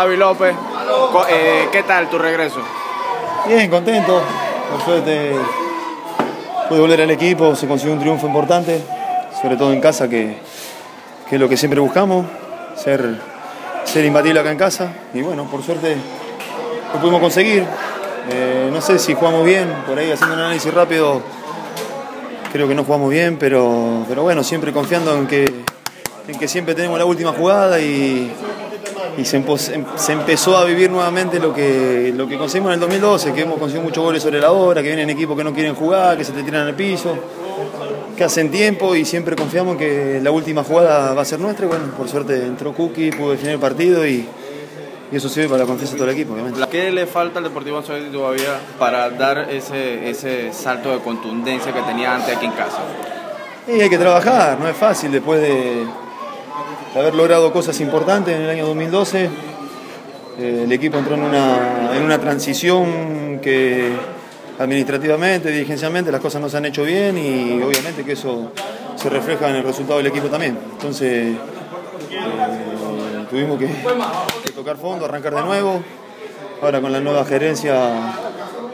Javi López, eh, ¿qué tal tu regreso? Bien, contento. Por suerte pude volver al equipo, se consiguió un triunfo importante, sobre todo en casa, que, que es lo que siempre buscamos, ser, ser imbatible acá en casa. Y bueno, por suerte lo pudimos conseguir. Eh, no sé si jugamos bien, por ahí haciendo un análisis rápido, creo que no jugamos bien, pero, pero bueno, siempre confiando en que, en que siempre tenemos la última jugada y, y se, se, empezó a vivir nuevamente lo que, lo que conseguimos en el 2012, que hemos conseguido muchos goles sobre la hora, que vienen equipos que no quieren jugar, que se te tiran al piso, que hacen tiempo y siempre confiamos que la última jugada va a ser nuestra. Y bueno, por suerte entró Cookie, pudo definir el partido y, y eso sirve para la confianza de todo el equipo, obviamente. ¿Qué le falta al Deportivo Anzoátegui todavía para dar ese, ese salto de contundencia que tenía antes aquí en casa? Y hay que trabajar, no es fácil después de, de haber logrado cosas importantes en el año 2012. Eh, el equipo entró en una, en una transición que administrativamente, dirigencialmente, las cosas no se han hecho bien y obviamente que eso se refleja en el resultado del equipo también. Entonces, eh, tuvimos que, tocar fondo, arrancar de nuevo. Ahora con la nueva gerencia,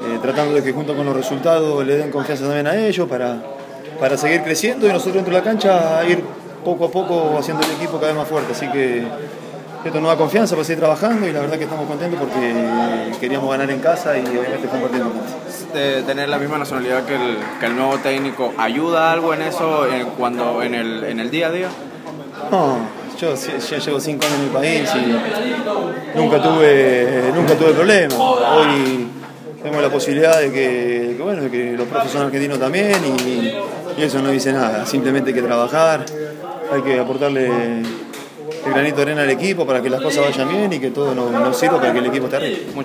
eh, tratando de que junto con los resultados le den confianza también a ellos para, para seguir creciendo y nosotros dentro de la cancha ir poco a poco haciendo el equipo cada vez más fuerte. Así que esto nos da confianza para seguir trabajando y la verdad que estamos contentos porque queríamos ganar en casa y obviamente fue un partido importante. De tener la misma nacionalidad que el, que el nuevo técnico, ¿ayuda algo en eso en, cuando, en, el, en el día a día? No, yo ya llevo cinco años en mi país y nunca tuve, nunca tuve problemas. Hoy tenemos la posibilidad de que, que bueno, que los profesores argentinos también y, y eso no dice nada, simplemente hay que trabajar hay que aportarle el granito de arena al equipo para que las cosas vayan bien y que todo nos, nos sirva para que el equipo esté arriba.